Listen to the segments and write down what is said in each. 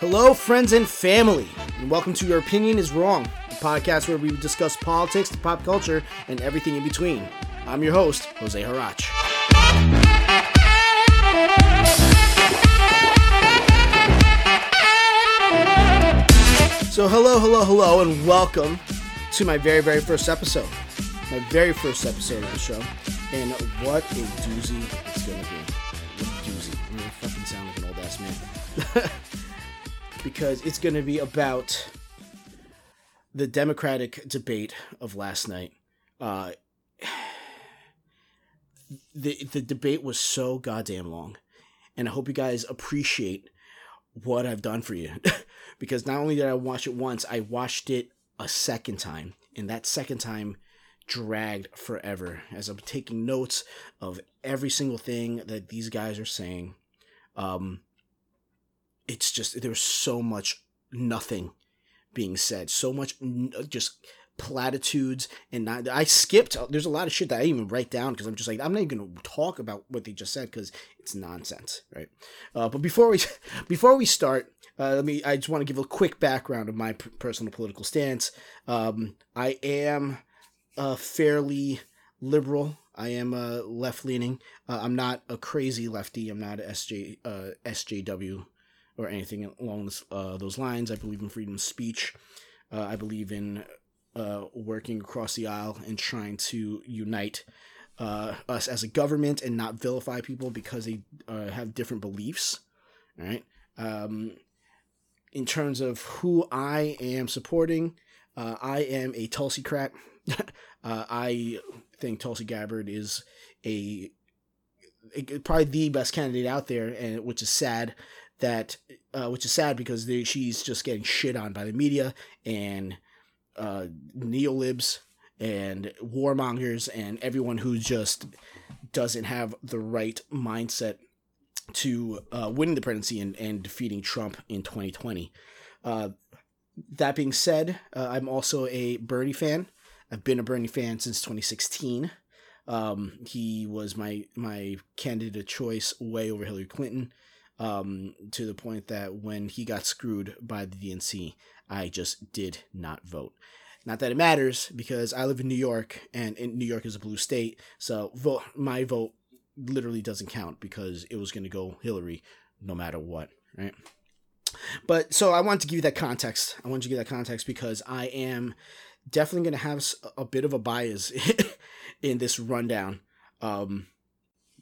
Hello, friends and family, and welcome to Your Opinion is Wrong, a podcast where we discuss politics, pop culture, and everything in between. I'm your host, Jose Harach. So, hello, hello, hello, and welcome to my very, very first episode. My very first episode of the show. And what a doozy it's gonna be. Because it's gonna be about the Democratic debate of last night. Uh, the the debate was so goddamn long, and I hope you guys appreciate what I've done for you. because not only did I watch it once, I watched it a second time, and that second time dragged forever as I'm taking notes of every single thing that these guys are saying. Um, it's just there's so much nothing being said, so much just platitudes and not i skipped there's a lot of shit that i even write down because i'm just like i'm not even gonna talk about what they just said because it's nonsense right? Uh, but before we before we start uh, let me i just want to give a quick background of my p- personal political stance. Um, i am uh, fairly liberal. I am uh, left leaning uh, i'm not a crazy lefty. I'm not a sj uh, sjw or anything along this, uh, those lines i believe in freedom of speech uh, i believe in uh, working across the aisle and trying to unite uh, us as a government and not vilify people because they uh, have different beliefs. Right. Um, in terms of who I am supporting, uh, I am a Tulsi crat. Uh, I think Tulsi Gabbard is a, a, probably the best candidate out there, and which is sad that uh, which is sad because they, she's just getting shit on by the media and uh, neolibs and warmongers and everyone who just doesn't have the right mindset to uh, winning the presidency and, and defeating Trump in 2020. Uh, that being said, uh, I'm also a Bernie fan. I've been a Bernie fan since 2016. Um, he was my my candidate choice way over Hillary Clinton. Um, to the point that when he got screwed by the DNC, I just did not vote. Not that it matters because I live in New York and New York is a blue state, so vote my vote literally doesn't count because it was going to go Hillary no matter what, right? But so I want to give you that context. I want to give that context because I am definitely going to have a bit of a bias in this rundown. Um,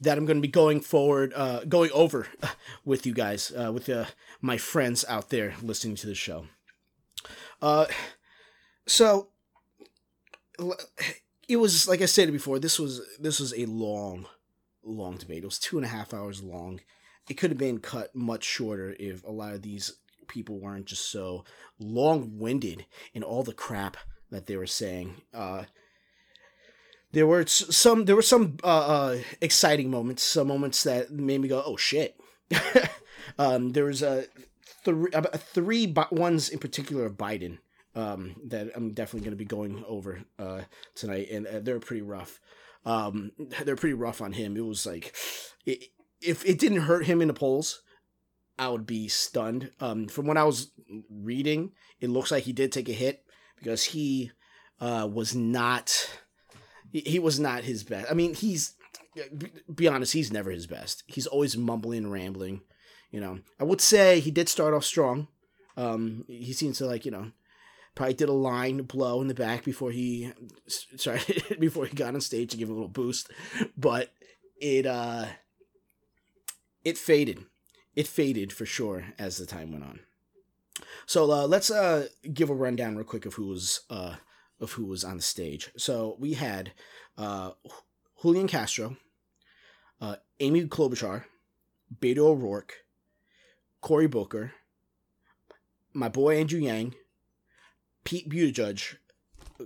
that I'm going to be going forward, uh, going over with you guys, uh, with uh, my friends out there listening to the show. Uh, so it was like I said before. This was this was a long, long debate. It was two and a half hours long. It could have been cut much shorter if a lot of these people weren't just so long-winded in all the crap that they were saying. Uh, there were some there were some uh, uh, exciting moments, some moments that made me go, "Oh shit!" um, there was a three three ones in particular of Biden um, that I'm definitely going to be going over uh, tonight, and uh, they're pretty rough. Um, they're pretty rough on him. It was like, it, if it didn't hurt him in the polls, I would be stunned. Um, from what I was reading, it looks like he did take a hit because he uh, was not. He was not his best. I mean, he's. Be honest, he's never his best. He's always mumbling, rambling. You know, I would say he did start off strong. Um, he seems to like you know probably did a line blow in the back before he sorry before he got on stage to give a little boost but it uh it faded it faded for sure as the time went on so uh, let's uh give a rundown real quick of who was uh of who was on the stage so we had uh julian castro uh amy klobuchar beto o'rourke cory booker my boy andrew yang Pete Buttigieg,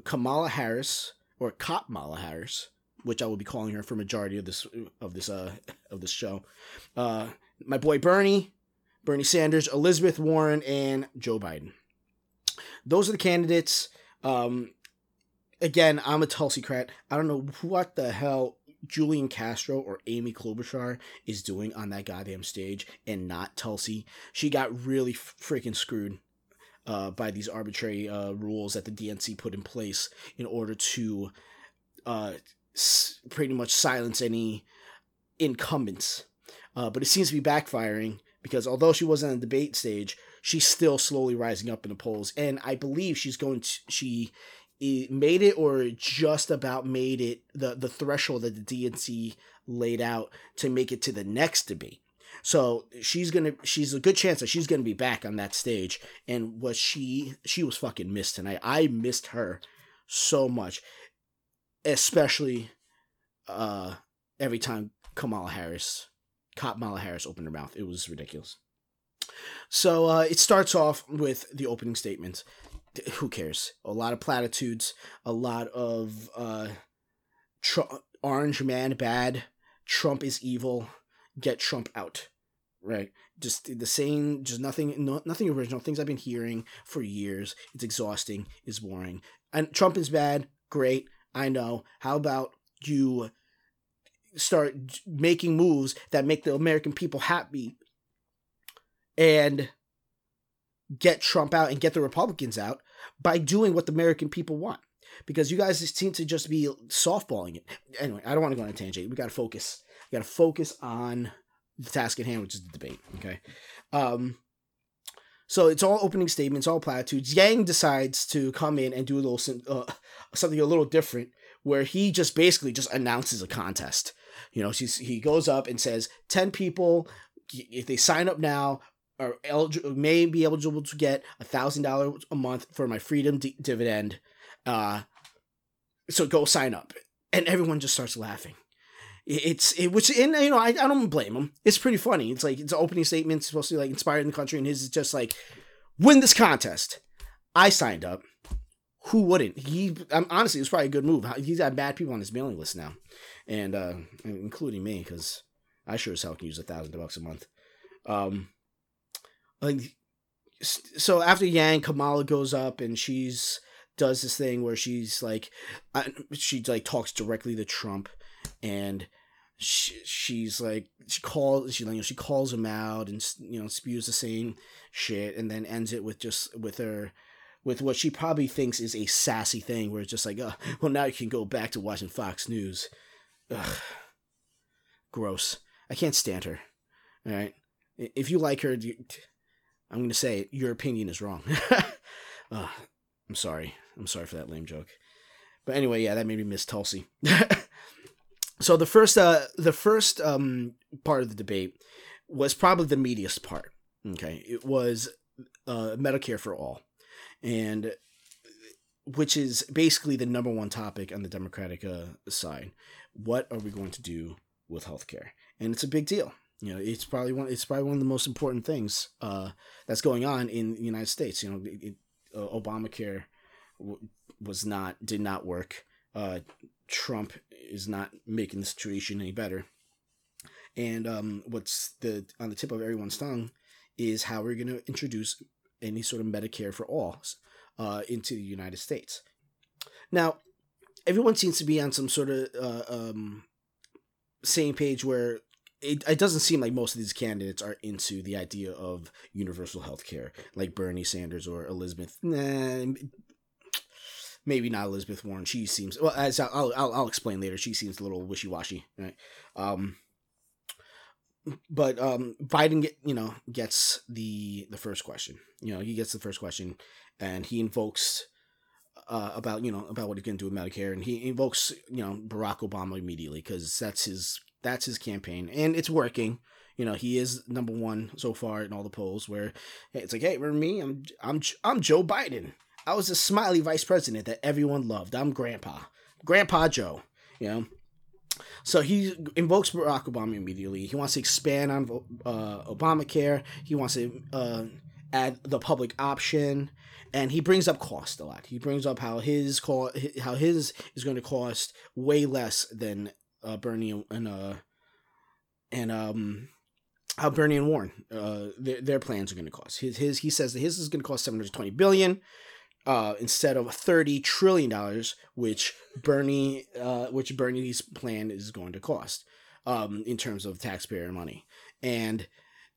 Kamala Harris, or Kamala Harris, which I will be calling her for majority of this of this uh of this show. Uh, my boy Bernie, Bernie Sanders, Elizabeth Warren, and Joe Biden. Those are the candidates. Um, again, I'm a Tulsi crat. I don't know what the hell Julian Castro or Amy Klobuchar is doing on that goddamn stage and not Tulsi. She got really freaking screwed uh, by these arbitrary uh, rules that the DNC put in place in order to uh, s- pretty much silence any incumbents. Uh, but it seems to be backfiring because although she wasn't on the debate stage, she's still slowly rising up in the polls, and I believe she's going to she made it or just about made it the the threshold that the DNC laid out to make it to the next debate. So she's gonna she's a good chance that she's gonna be back on that stage. And was she she was fucking missed tonight. I missed her so much. Especially uh every time Kamala Harris Kamala Harris opened her mouth. It was ridiculous. So uh, it starts off with the opening statement who cares? A lot of platitudes, a lot of uh, Trump, orange man bad, Trump is evil, get Trump out. Right, just the same, just nothing, no, nothing original. Things I've been hearing for years. It's exhausting. It's boring. And Trump is bad. Great, I know. How about you start making moves that make the American people happy and get Trump out and get the Republicans out by doing what the American people want. Because you guys seem to just be softballing it. Anyway, I don't want to go on a tangent. We got to focus. We got to focus on the task at hand, which is the debate. Okay. Um, so it's all opening statements, all platitudes. Yang decides to come in and do a little uh, something a little different, where he just basically just announces a contest. You know, he goes up and says, 10 people, if they sign up now, are eligible may be eligible to get a thousand dollars a month for my freedom d- dividend. Uh, so go sign up, and everyone just starts laughing. It's it which and you know I, I don't blame him. It's pretty funny. It's like it's an opening statement supposed to be like inspire the country, and his is just like win this contest. I signed up. Who wouldn't? He um, honestly, it was probably a good move. He's got bad people on his mailing list now, and uh, including me because I sure as hell can use a thousand bucks a month. Um, like so after Yang, Kamala goes up and she's does this thing where she's like, uh, she like talks directly to Trump, and she, she's like she calls she know she calls him out and you know spews the same shit, and then ends it with just with her with what she probably thinks is a sassy thing where it's just like, oh, well now you can go back to watching Fox News. Ugh. Gross. I can't stand her. All right. If you like her, I'm going to say it, your opinion is wrong. uh, I'm sorry. I'm sorry for that lame joke. But anyway, yeah, that made me miss Tulsi. so the first, uh, the first um, part of the debate was probably the meatiest part. Okay, it was uh, Medicare for all, and which is basically the number one topic on the Democratic uh, side. What are we going to do with healthcare? And it's a big deal. You know, it's probably one. It's probably one of the most important things uh, that's going on in the United States. You know, it, uh, Obamacare w- was not did not work. Uh, Trump is not making the situation any better. And um, what's the on the tip of everyone's tongue is how we're going to introduce any sort of Medicare for all uh, into the United States. Now, everyone seems to be on some sort of uh, um, same page where it, it doesn't seem like most of these candidates are into the idea of universal health care, like Bernie Sanders or Elizabeth. Nah, maybe not Elizabeth Warren. She seems well as I'll I'll, I'll explain later. She seems a little wishy washy, right? Um, but um, Biden get you know gets the the first question. You know he gets the first question, and he invokes uh, about you know about what he's going to do with Medicare, and he invokes you know Barack Obama immediately because that's his that's his campaign, and it's working. You know, he is number one so far in all the polls. Where it's like, hey, remember me? I'm I'm I'm Joe Biden. I was a smiley vice president that everyone loved. I'm Grandpa, Grandpa Joe. You know. So he invokes Barack Obama immediately. He wants to expand on uh, Obamacare. He wants to uh, add the public option, and he brings up cost a lot. He brings up how his co- how his is going to cost way less than uh, Bernie and uh, and um, how Bernie and Warren uh, their, their plans are going to cost. His, his he says that his is going to cost seven hundred twenty billion. uh, instead of thirty trillion dollars, which Bernie, uh, which Bernie's plan is going to cost, um, in terms of taxpayer money, and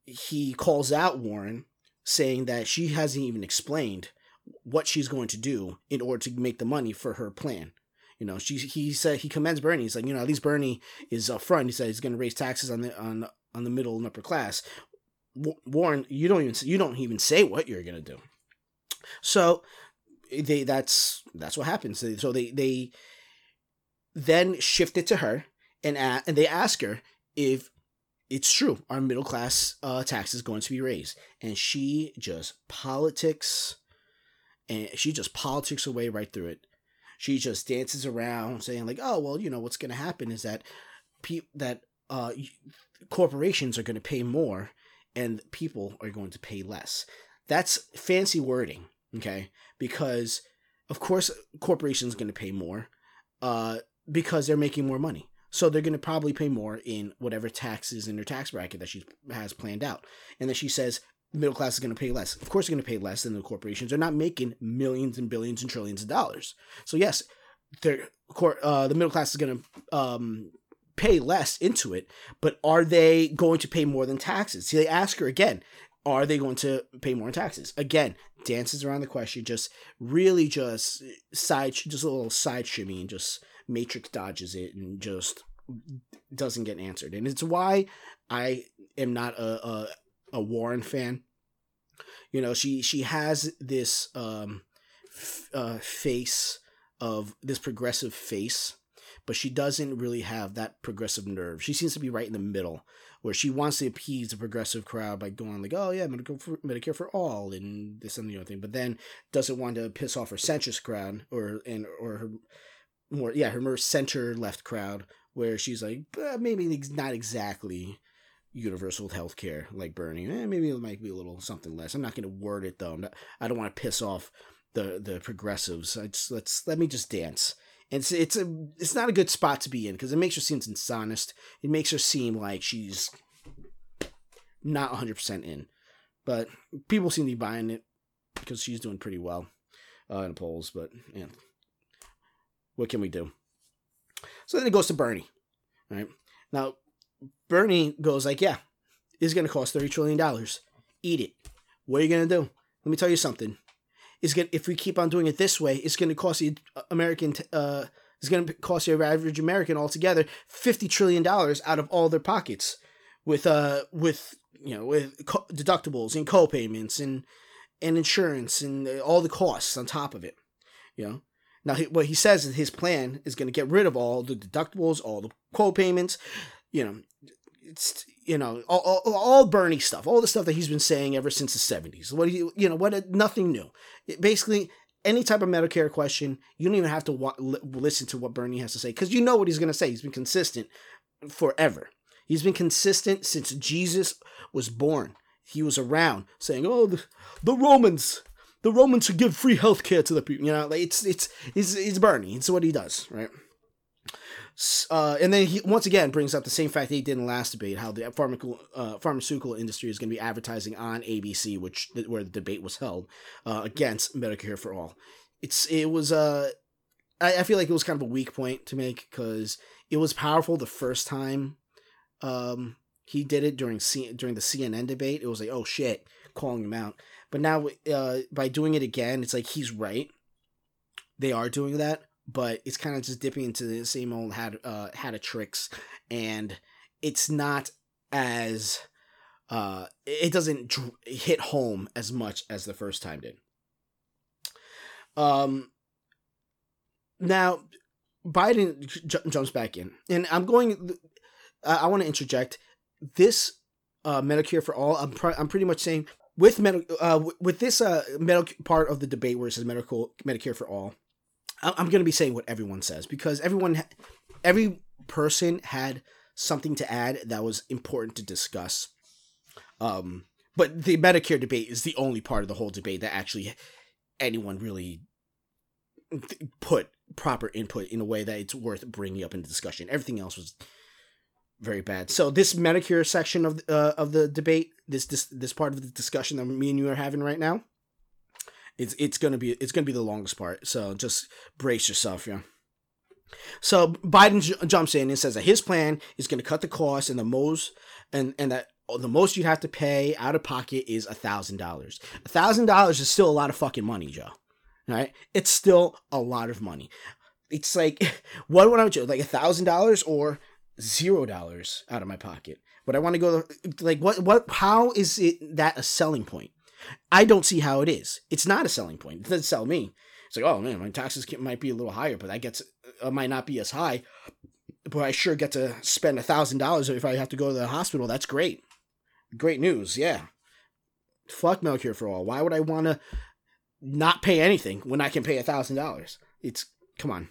he calls out Warren, saying that she hasn't even explained what she's going to do in order to make the money for her plan. You know, she he said he commends Bernie. He's like, you know, at least Bernie is upfront. He said he's going to raise taxes on the on on the middle and upper class. Warren, you don't even you don't even say what you're going to do. So they that's that's what happens. So they they then shift it to her and a, and they ask her if it's true our middle class uh, tax is going to be raised, and she just politics and she just politics away right through it. She just dances around saying like, "Oh well, you know what's going to happen is that pe- that uh, corporations are going to pay more and people are going to pay less." That's fancy wording, okay? Because of course corporations are going to pay more uh, because they're making more money. So they're going to probably pay more in whatever taxes in their tax bracket that she has planned out. And then she says middle class is going to pay less. Of course, they're going to pay less than the corporations. They're not making millions and billions and trillions of dollars. So yes, uh, the middle class is going to um, pay less into it. But are they going to pay more than taxes? See, they ask her again. Are they going to pay more in taxes? Again, dances around the question, just really just side, just a little side shimmy, and just matrix dodges it, and just doesn't get answered. And it's why I am not a, a a Warren fan. You know, she she has this um, f- uh, face of this progressive face, but she doesn't really have that progressive nerve. She seems to be right in the middle, where she wants to appease the progressive crowd by going like, "Oh yeah, Medicare for, Medicare for all," and this and the other thing, but then doesn't want to piss off her centrist crowd or and or her more yeah her more center left crowd, where she's like, eh, maybe not exactly universal health care like Bernie. Eh, maybe it might be a little something less. I'm not going to word it though. Not, I don't want to piss off the the progressives. Just, let's let me just dance. And it's it's a it's not a good spot to be in because it makes her seem dishonest. It makes her seem like she's not 100 percent in. But people seem to be buying it because she's doing pretty well uh, in the polls. But yeah, what can we do? So then it goes to Bernie. Right now, Bernie goes like, "Yeah, it's going to cost thirty trillion dollars. Eat it. What are you going to do? Let me tell you something. It's going if we keep on doing it this way, it's going to cost the American. Uh, it's going to cost your average American altogether fifty trillion dollars out of all their pockets, with uh with you know with co- deductibles and co-payments and and insurance and all the costs on top of it. You know, now, what he says is his plan is going to get rid of all the deductibles, all the co-payments, you know, it's you know all, all, all, Bernie stuff, all the stuff that he's been saying ever since the seventies. What you you know what nothing new. It basically, any type of Medicare question, you don't even have to wa- listen to what Bernie has to say because you know what he's going to say. He's been consistent forever. He's been consistent since Jesus was born. He was around saying, "Oh, the, the Romans." The Romans should give free health care to the people. You know, like it's it's it's it's Bernie. It's what he does, right? Uh, and then he once again brings up the same fact that he did in the last debate, how the pharmaceutical uh, pharmaceutical industry is going to be advertising on ABC, which where the debate was held uh, against Medicare for all. It's it was uh, I, I feel like it was kind of a weak point to make because it was powerful the first time um, he did it during C- during the CNN debate. It was like oh shit, calling him out. But now uh, by doing it again, it's like he's right. They are doing that but it's kind of just dipping into the same old hat uh, hat of tricks, and it's not as uh, it doesn't dr- hit home as much as the first time did. Um, now Biden j- jumps back in, and I'm going. I want to interject this uh, Medicare for all. I'm pr- I'm pretty much saying with med- uh, with this uh, medical part of the debate where it says medical Medicare for all. I'm going to be saying what everyone says because everyone, every person had something to add that was important to discuss. Um, but the Medicare debate is the only part of the whole debate that actually anyone really put proper input in a way that it's worth bringing up in discussion. Everything else was very bad. So this Medicare section of uh, of the debate, this this this part of the discussion that me and you are having right now, It's it's gonna be it's gonna be the longest part. So just brace yourself, yeah. So Biden j- jumps in and says that his plan is going to cut the cost and the most and and that the most you have to pay out of pocket is a thousand dollars. A thousand dollars is still a lot of fucking money, Joe. Right? It's still a lot of money. It's like what would I do? Like a thousand dollars or zero dollars out of my pocket? Would I want to go like what what how is it that a selling point? I don't see how it is. It's not a selling point. It doesn't sell me. It's like, oh man, my taxes might be a little higher, but that gets uh, might not be as high. But I sure get to spend a thousand dollars if I have to go to the hospital. That's great. Great news, yeah. Fuck Medicare for all. Why would I want to not pay anything when I can pay a thousand dollars? It's come on.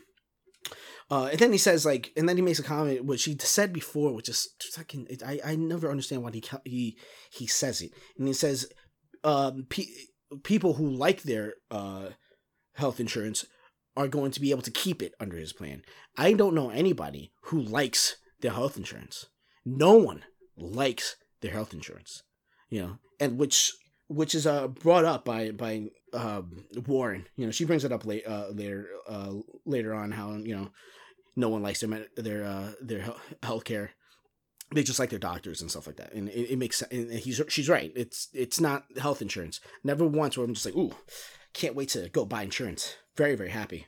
Uh, and then he says like, and then he makes a comment which he said before, which is fucking. I I never understand why he he he says it. And he says, um, pe- people who like their uh health insurance are going to be able to keep it under his plan. I don't know anybody who likes their health insurance. No one likes their health insurance, you know, and which which is uh, brought up by by um, Warren. You know, she brings it up late, uh, later uh, later on how you know no one likes their their uh, their health care. They just like their doctors and stuff like that, and it, it makes sense. And he's she's right. It's it's not health insurance. Never once where I'm just like, ooh, can't wait to go buy insurance. Very very happy.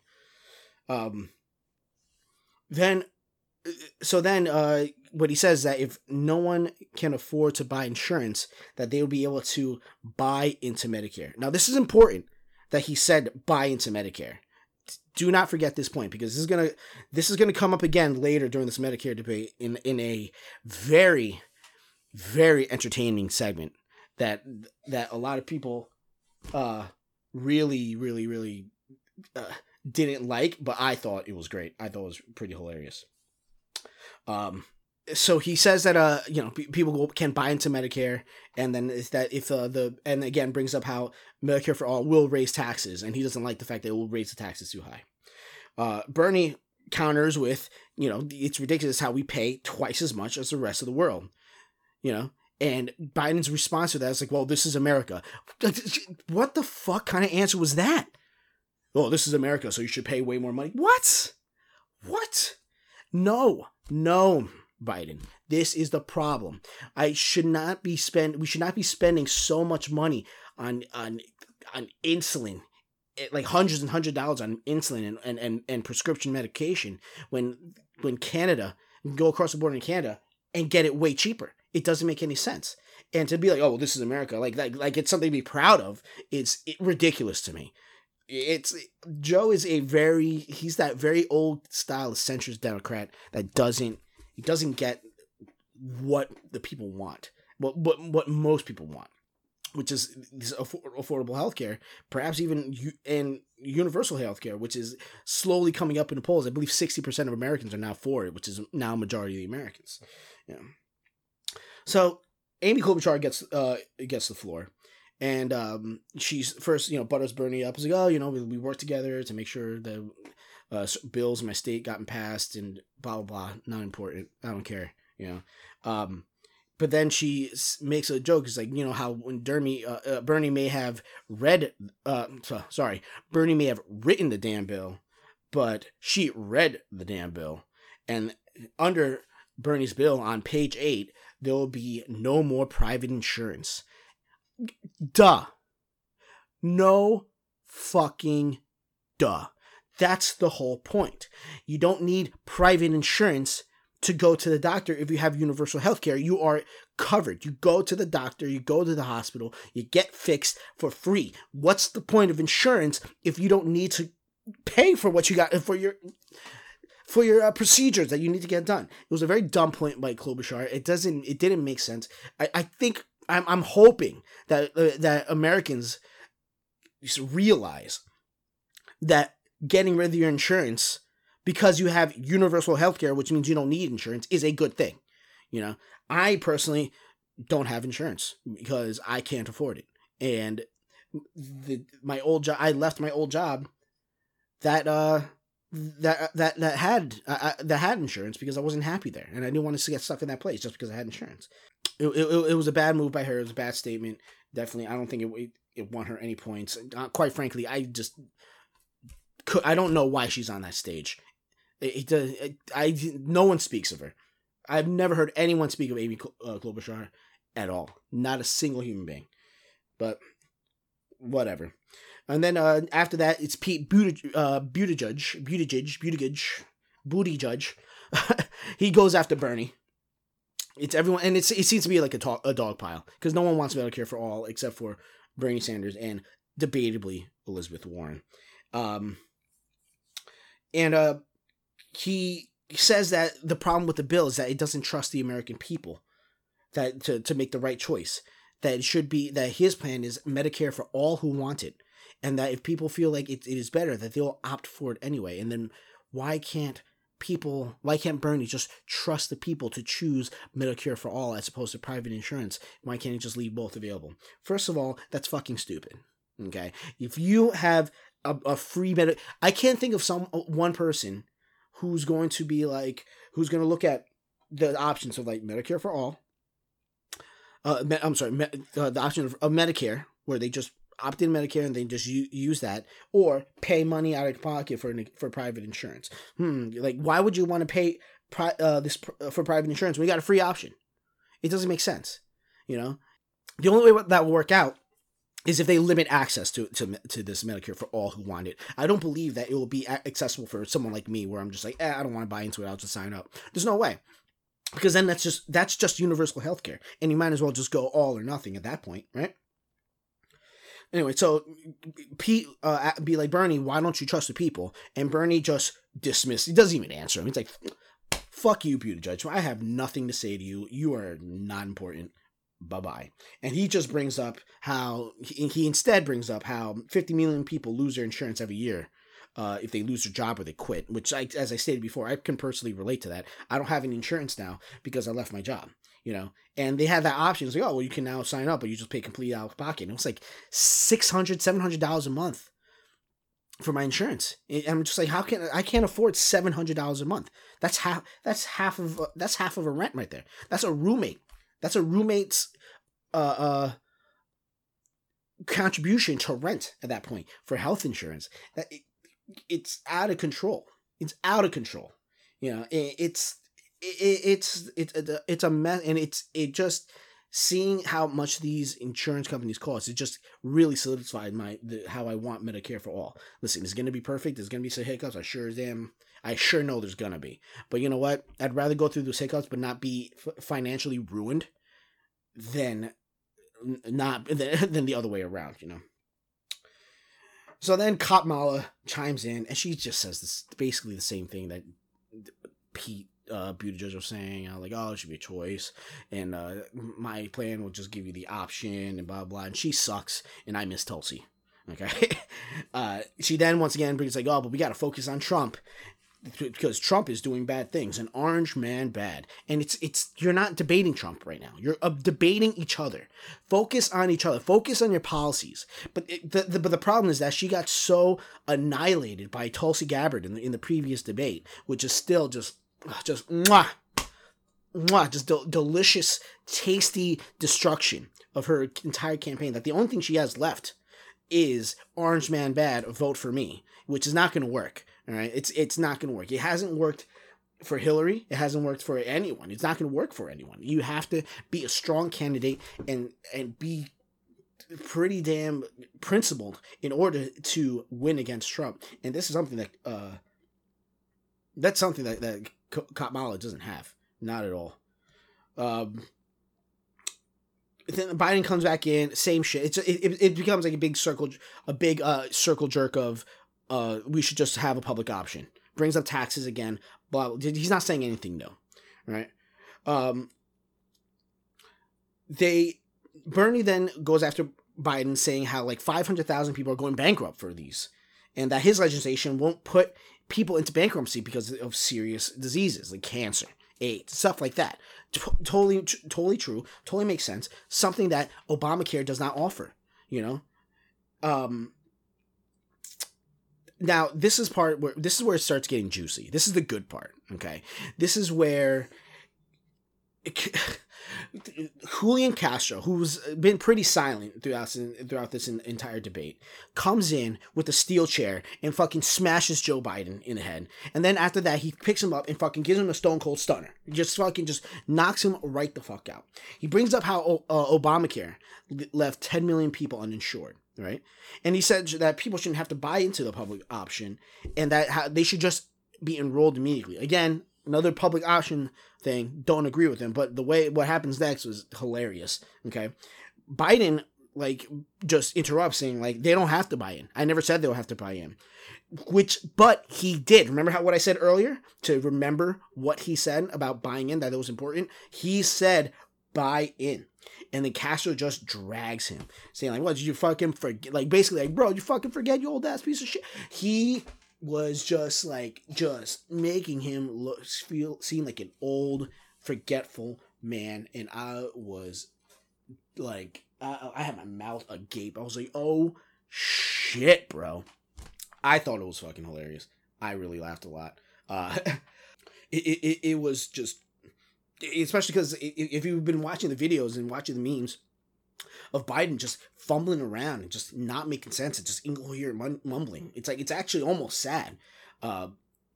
Um. Then, so then, uh, what he says that if no one can afford to buy insurance, that they will be able to buy into Medicare. Now, this is important that he said buy into Medicare. Do not forget this point because this is gonna this is gonna come up again later during this Medicare debate in in a very very entertaining segment that that a lot of people uh really really really uh, didn't like, but I thought it was great. I thought it was pretty hilarious. Um, so he says that uh you know people can buy into Medicare and then is that if uh, the and again brings up how Medicare for all will raise taxes and he doesn't like the fact that it will raise the taxes too high. Uh, Bernie counters with you know it's ridiculous how we pay twice as much as the rest of the world, you know. And Biden's response to that is like, well, this is America. What the fuck kind of answer was that? Oh, this is America, so you should pay way more money. What? What? No, no, Biden. This is the problem. I should not be spend. We should not be spending so much money on on on insulin, eh, like hundreds and hundreds of dollars on insulin and, and, and, and prescription medication when when Canada go across the border in Canada and get it way cheaper. It doesn't make any sense. And to be like, oh, this is America, like like like it's something to be proud of. It's it, ridiculous to me. It's Joe is a very he's that very old style centrist Democrat that doesn't doesn't get what the people want, what what what most people want, which is this affordable healthcare, perhaps even u- and universal healthcare, which is slowly coming up in the polls. I believe sixty percent of Americans are now for it, which is now majority of the Americans. Yeah. So Amy Klobuchar gets uh gets the floor. And um, she's first, you know, butters Bernie up. Is like, oh, you know, we, we work together to make sure that uh, bills my state gotten passed and blah blah blah. Not important. I don't care. You know. Um, but then she makes a joke. It's like you know how when Dermy, uh, uh, Bernie may have read, uh, sorry, Bernie may have written the damn bill, but she read the damn bill, and under Bernie's bill on page eight, there will be no more private insurance. Duh. No fucking duh. That's the whole point. You don't need private insurance to go to the doctor if you have universal health care. You are covered. You go to the doctor, you go to the hospital, you get fixed for free. What's the point of insurance if you don't need to pay for what you got for your for your uh, procedures that you need to get done? It was a very dumb point by Klobuchar. It doesn't it didn't make sense. I, I think I'm I'm hoping that uh, that Americans realize that getting rid of your insurance because you have universal health care, which means you don't need insurance, is a good thing. You know, I personally don't have insurance because I can't afford it. And the, my old job, I left my old job that, uh, that that that had uh, that had insurance because I wasn't happy there and I didn't want to get stuck in that place just because I had insurance. It, it, it was a bad move by her. It was a bad statement. Definitely, I don't think it it won her any points. Uh, quite frankly, I just I don't know why she's on that stage. It, it, it, I no one speaks of her. I've never heard anyone speak of Amy uh, Klobuchar at all. Not a single human being. But whatever. And then uh, after that, it's Pete Buttigieg, uh, Buttigieg, Buttigieg, Booty Judge. he goes after Bernie. It's everyone, and it's it seems to be like a, talk, a dog pile because no one wants Medicare for all except for Bernie Sanders and debatably Elizabeth Warren. Um, and uh, he says that the problem with the bill is that it doesn't trust the American people that to, to make the right choice. That it should be that his plan is Medicare for all who want it, and that if people feel like it, it is better, that they'll opt for it anyway. And then why can't people why can't Bernie just trust the people to choose Medicare for all as opposed to private insurance? Why can't he just leave both available? First of all, that's fucking stupid. Okay, if you have a, a free med, I can't think of some one person who's going to be like who's going to look at the options of like Medicare for all. Uh, I'm sorry, uh, the option of, of Medicare where they just opt in Medicare and they just u- use that, or pay money out of pocket for for private insurance. Hmm, like why would you want to pay pri- uh, this pr- uh, for private insurance when you got a free option? It doesn't make sense. You know, the only way that will work out is if they limit access to, to to this Medicare for all who want it. I don't believe that it will be accessible for someone like me, where I'm just like, eh, I don't want to buy into it. I'll just sign up. There's no way, because then that's just that's just universal healthcare, and you might as well just go all or nothing at that point, right? Anyway, so Pete uh, be like Bernie, why don't you trust the people? And Bernie just dismissed. He doesn't even answer him. He's like, "Fuck you, Buttigieg. I have nothing to say to you. You are not important. Bye bye." And he just brings up how he, instead brings up how 50 million people lose their insurance every year. Uh, if they lose their job or they quit, which I, as I stated before, I can personally relate to that. I don't have any insurance now because I left my job you know, and they had that option. It's like, oh, well, you can now sign up, but you just pay complete out of pocket. And it was like $600, $700 a month for my insurance. And I'm just like, how can I can't afford $700 a month? That's half, that's half of, that's half of a rent right there. That's a roommate. That's a roommate's, uh, uh, contribution to rent at that point for health insurance. That it, it's out of control. It's out of control. You know, it, it's it, it's it's it's a mess, and it's it just seeing how much these insurance companies cost. It just really solidified my the, how I want Medicare for all. Listen, it's gonna be perfect. There's gonna be some hiccups. I sure am. I sure know there's gonna be. But you know what? I'd rather go through those hiccups, but not be f- financially ruined, than not than the other way around. You know. So then Kamala chimes in, and she just says this basically the same thing that Pete uh, Buttigieg was saying, uh, like, oh, it should be a choice, and uh, my plan will just give you the option, and blah blah. And she sucks, and I miss Tulsi. Okay, uh, she then once again brings like, oh, but we got to focus on Trump because Trump is doing bad things, an orange man bad, and it's it's you're not debating Trump right now. You're uh, debating each other. Focus on each other. Focus on your policies. But it, the, the but the problem is that she got so annihilated by Tulsi Gabbard in the in the previous debate, which is still just just mwah, mwah, just de- delicious, tasty destruction of her entire campaign. That the only thing she has left is Orange Man Bad, vote for me, which is not going to work. All right, it's it's not going to work. It hasn't worked for Hillary. It hasn't worked for anyone. It's not going to work for anyone. You have to be a strong candidate and and be pretty damn principled in order to win against Trump. And this is something that uh that's something that that Kamala doesn't have. Not at all. Um, then Biden comes back in, same shit. It's it, it becomes like a big circle, a big uh circle jerk of uh we should just have a public option. Brings up taxes again. Blah. He's not saying anything new, right? Um. They Bernie then goes after Biden, saying how like five hundred thousand people are going bankrupt for these, and that his legislation won't put people into bankruptcy because of serious diseases like cancer, AIDS, stuff like that. T- totally, totally true. Totally makes sense. Something that Obamacare does not offer. You know, um. Now this is part where this is where it starts getting juicy. This is the good part. Okay, this is where. It, Julian Castro, who's been pretty silent throughout throughout this entire debate, comes in with a steel chair and fucking smashes Joe Biden in the head. And then after that, he picks him up and fucking gives him a stone cold stunner. Just fucking just knocks him right the fuck out. He brings up how uh, Obamacare left 10 million people uninsured right? And he said that people shouldn't have to buy into the public option and that they should just be enrolled immediately. Again, another public option thing. Don't agree with him, but the way what happens next was hilarious. Okay, Biden like just interrupts saying like they don't have to buy in. I never said they'll have to buy in. Which, but he did. Remember how what I said earlier to remember what he said about buying in that it was important. He said buy in. And then Castro just drags him, saying like, "What did you fucking forget?" Like basically, like, "Bro, you fucking forget you old ass piece of shit." He was just like just making him look feel seem like an old forgetful man and i was like i, I had my mouth agape. I was like oh shit bro. I thought it was fucking hilarious. I really laughed a lot. Uh it, it, it was just especially because if you've been watching the videos and watching the memes of Biden just fumbling around and just not making sense and just incoherent mumbling. It's like it's actually almost sad, uh,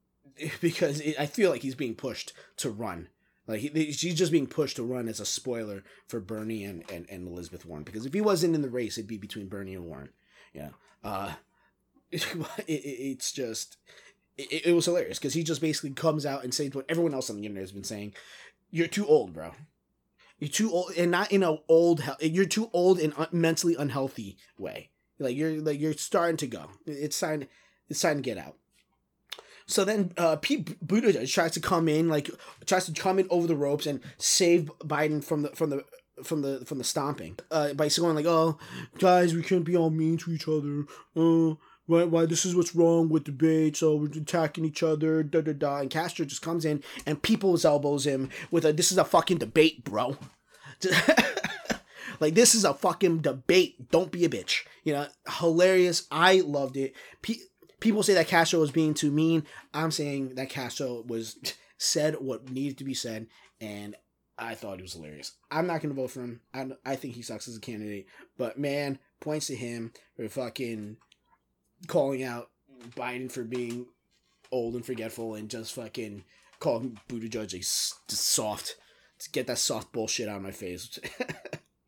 because it, I feel like he's being pushed to run. Like he, she's just being pushed to run as a spoiler for Bernie and, and, and Elizabeth Warren. Because if he wasn't in the race, it'd be between Bernie and Warren. Yeah. Uh, it, it, it's just it, it was hilarious because he just basically comes out and says what everyone else on the internet has been saying. You're too old, bro. You're too old, and not in a old. You're too old and a mentally unhealthy way. Like you're like you're starting to go. It's time. It's time to get out. So then uh, Pete Buttigieg tries to come in, like tries to come in over the ropes and save Biden from the from the from the from the stomping uh, by going like, "Oh, guys, we can't be all mean to each other. Uh, why, why this is what's wrong with debate, so we're attacking each other, da da da. And Castro just comes in and people's elbows him with a this is a fucking debate, bro. like this is a fucking debate. Don't be a bitch. You know, hilarious. I loved it. People say that Castro was being too mean. I'm saying that Castro was said what needed to be said, and I thought it was hilarious. I'm not gonna vote for him. I I think he sucks as a candidate, but man, points to him for fucking calling out Biden for being old and forgetful and just fucking calling Buttigieg a soft to get that soft bullshit out of my face.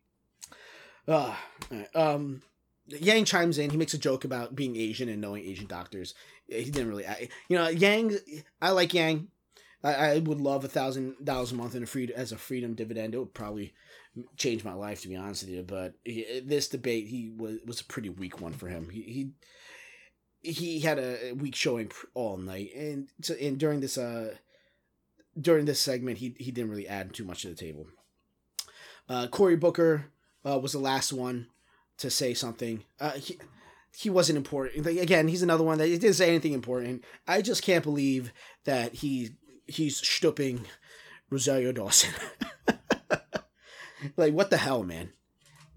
uh, um, Yang chimes in. He makes a joke about being Asian and knowing Asian doctors. He didn't really, you know, Yang. I like Yang. I, I would love a thousand dollars a month in a free as a freedom dividend. It would probably change my life, to be honest with you. But he, this debate, he was was a pretty weak one for him. He he had a weak showing all night, and so and during this uh during this segment he he didn't really add too much to the table. Uh, Cory Booker uh, was the last one to say something. Uh, he he wasn't important. Again, he's another one that he didn't say anything important. I just can't believe that he he's stooping Rosario Dawson. like what the hell, man?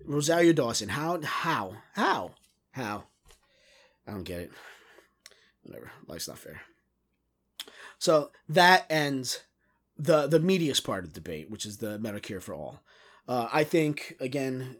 Rosario Dawson, how how how how? I don't get it. Whatever. Life's not fair. So that ends the the meatiest part of the debate, which is the Medicare for all. Uh, I think again,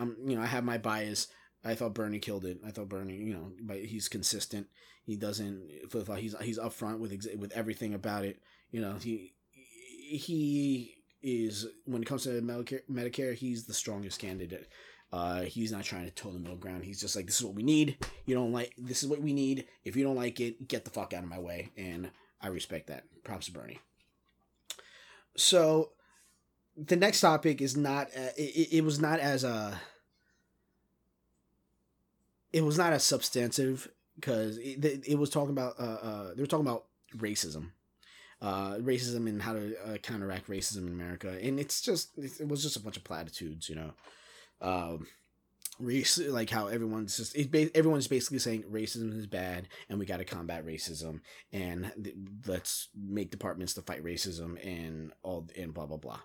I'm, you know, I have my bias. I thought Bernie killed it. I thought Bernie, you know, but he's consistent. He doesn't. He's he's upfront with with everything about it. You know, he he is when it comes to Medicare. Medicare, he's the strongest candidate. Uh, he's not trying to toe the middle ground. He's just like, this is what we need. You don't like this is what we need. If you don't like it, get the fuck out of my way. And I respect that. Props to Bernie. So, the next topic is not. Uh, it, it was not as a. Uh, it was not as substantive because it, it was talking about. Uh, uh, they were talking about racism uh, racism and how to uh, counteract racism in America. And it's just, it was just a bunch of platitudes, you know um, race like how everyone's just it, everyone's basically saying racism is bad and we got to combat racism and th- let's make departments to fight racism and all and blah blah blah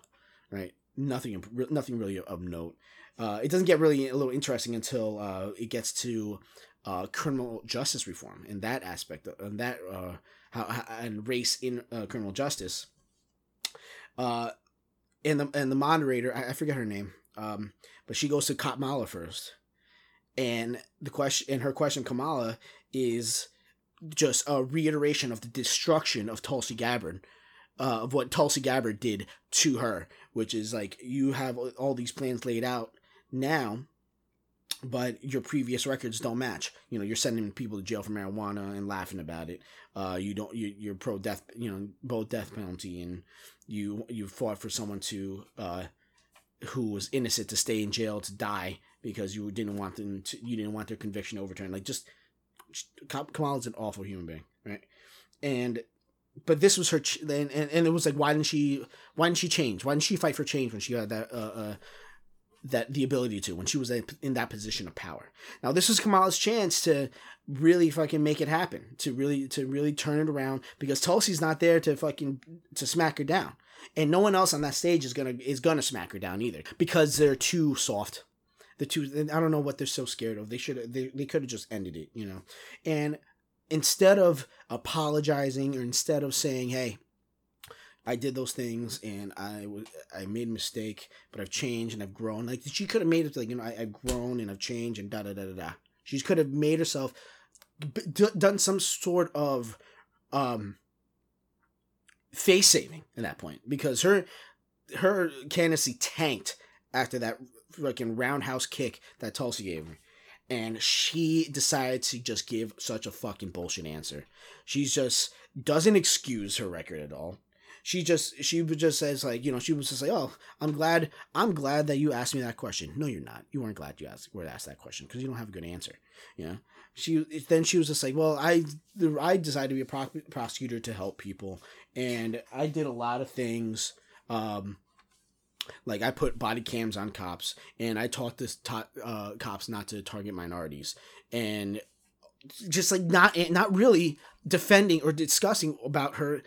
right? Nothing nothing really of note. Uh, it doesn't get really a little interesting until uh, it gets to uh, criminal justice reform and that aspect and that uh, how, how and race in uh, criminal justice. Uh and the and the moderator, I, I forget her name, um, but she goes to Kamala first, and the question and her question Kamala is just a reiteration of the destruction of Tulsi Gabbard, uh, of what Tulsi Gabbard did to her, which is like you have all these plans laid out now, but your previous records don't match. You know, you're sending people to jail for marijuana and laughing about it. Uh, you don't. You, you're pro death. You know, both death penalty, and you you fought for someone to uh, who was innocent to stay in jail to die because you didn't want them to. You didn't want their conviction overturned. Like just, Kamala's an awful human being, right? And but this was her ch- and, and and it was like why didn't she why didn't she change why didn't she fight for change when she had that uh, uh that the ability to when she was in that position of power. Now this was Kamala's chance to really fucking make it happen, to really to really turn it around because Tulsi's not there to fucking to smack her down. And no one else on that stage is gonna is gonna smack her down either because they're too soft. The two I don't know what they're so scared of. They should they, they could have just ended it, you know. And instead of apologizing or instead of saying, "Hey, I did those things and I was I made a mistake, but I've changed and I've grown. Like she could have made it like you know I, have grown and I've changed and da da da da da. She could have made herself done some sort of um face saving at that point because her her candidacy tanked after that fucking roundhouse kick that Tulsi gave her. And she decided to just give such a fucking bullshit answer. She just doesn't excuse her record at all she just she just says like you know she was just like oh i'm glad i'm glad that you asked me that question no you're not you weren't glad you asked were asked that question because you don't have a good answer you know she then she was just like well i i decided to be a pro- prosecutor to help people and i did a lot of things um like I put body cams on cops, and I taught this to- uh, cops not to target minorities, and just like not not really defending or discussing about her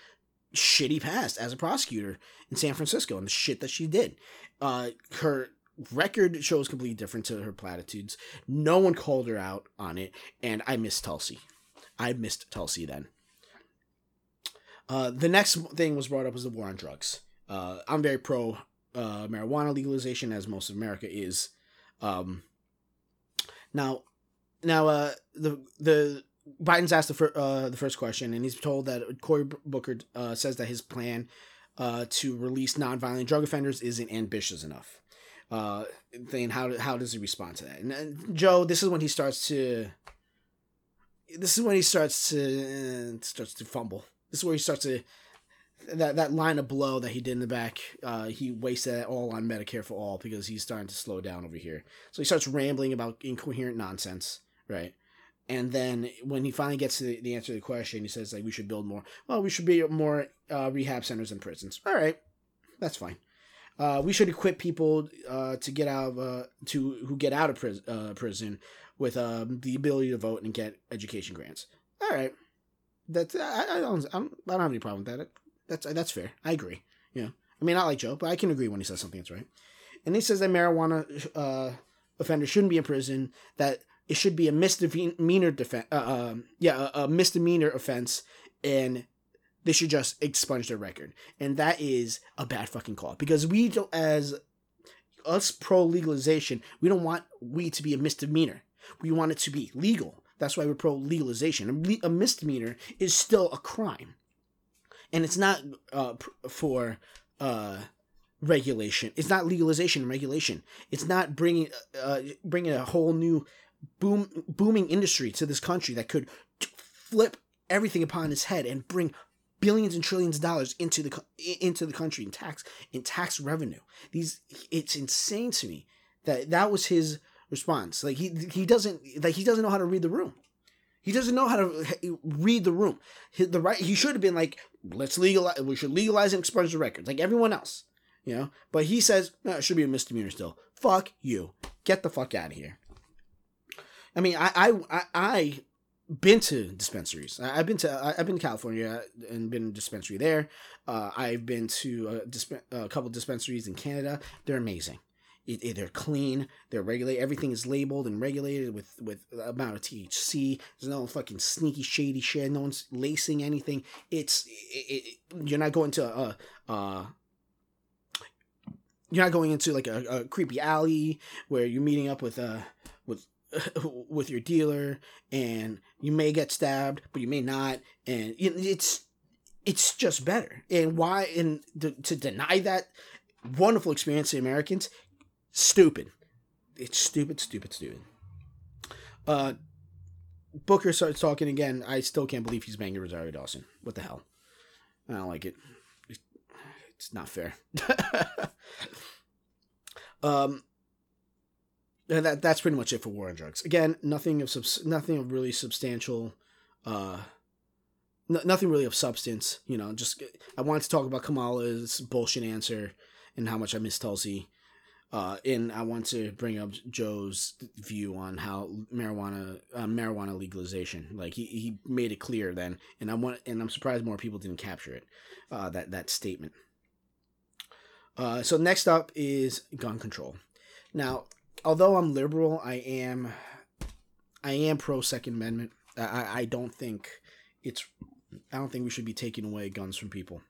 shitty past as a prosecutor in San Francisco and the shit that she did. Uh, her record shows completely different to her platitudes. No one called her out on it, and I missed Tulsi. I missed Tulsi then. Uh, the next thing was brought up was the war on drugs. Uh, I'm very pro uh, marijuana legalization, as most of America is. Um, now, now, uh, the the Biden's asked the, fir- uh, the first question, and he's told that Cory Booker uh, says that his plan uh, to release nonviolent drug offenders isn't ambitious enough. Uh, then how how does he respond to that? And, and Joe, this is when he starts to. This is when he starts to starts to fumble. This is where he starts to that that line of blow that he did in the back. Uh, he wasted it all on Medicare for all because he's starting to slow down over here. So he starts rambling about incoherent nonsense, right? and then when he finally gets to the, the, answer to the question, he says like we should build more. Well, we should be more uh, rehab centers and prisons. All right, that's fine. Uh, we should equip people uh, to get out of uh, to who get out of pris- uh, prison with um, the ability to vote and get education grants. All right, that's I, I don't I don't, I don't have any problem with that. That's that's fair. I agree. Yeah, I mean not like Joe, but I can agree when he says something that's right. And he says that marijuana uh, offenders shouldn't be in prison. That it should be a misdemeanor defense. Uh, um, yeah, a, a, misdemeanor offense, and they should just expunge their record. And that is a bad fucking call because we don't, as us pro legalization, we don't want weed to be a misdemeanor. We want it to be legal. That's why we're pro legalization. A, misdemeanor is still a crime, and it's not uh, for uh, regulation. It's not legalization and regulation. It's not bringing uh, bringing a whole new boom booming industry to this country that could flip everything upon its head and bring billions and trillions of dollars into the into the country in tax in tax revenue. These it's insane to me that that was his response. Like he he doesn't like he doesn't know how to read the room. He doesn't know how to read the room. He, the right he should have been like, let's legalize. We should legalize and expunge the records like everyone else, you know. But he says no, it should be a misdemeanor still. Fuck you. Get the fuck out of here. I mean, I I I, I been to dispensaries. I, have been to I, have been to California and been to dispensary there. Uh, I've been to a, disp- a couple dispensaries in Canada. They're amazing. It, it, they're clean. They're regulated. Everything is labeled and regulated with with amount of THC. There's no fucking sneaky shady shit. No one's lacing anything. It's it, you're not going to a, a you're not going into like a, a creepy alley where you're meeting up with uh with with your dealer and you may get stabbed but you may not and it's it's just better. And why and to, deny that wonderful experience to americans stupid. It's stupid stupid stupid. Uh booker starts talking again. I still can't believe he's banging rosario dawson. What the hell? I don't like it. It's not fair. Um that that's pretty much it for war on drugs. Again, nothing of subs- nothing of really substantial, uh, n- nothing really of substance. You know, just I wanted to talk about Kamala's bullshit answer and how much I miss Tulsi. Uh, and I want to bring up Joe's view on how marijuana uh, marijuana legalization. Like he, he made it clear then, and I want and I'm surprised more people didn't capture it. Uh, that that statement. Uh, so next up is gun control. Now although I'm liberal, I am I am pro Second Amendment. I I don't think it's I don't think we should be taking away guns from people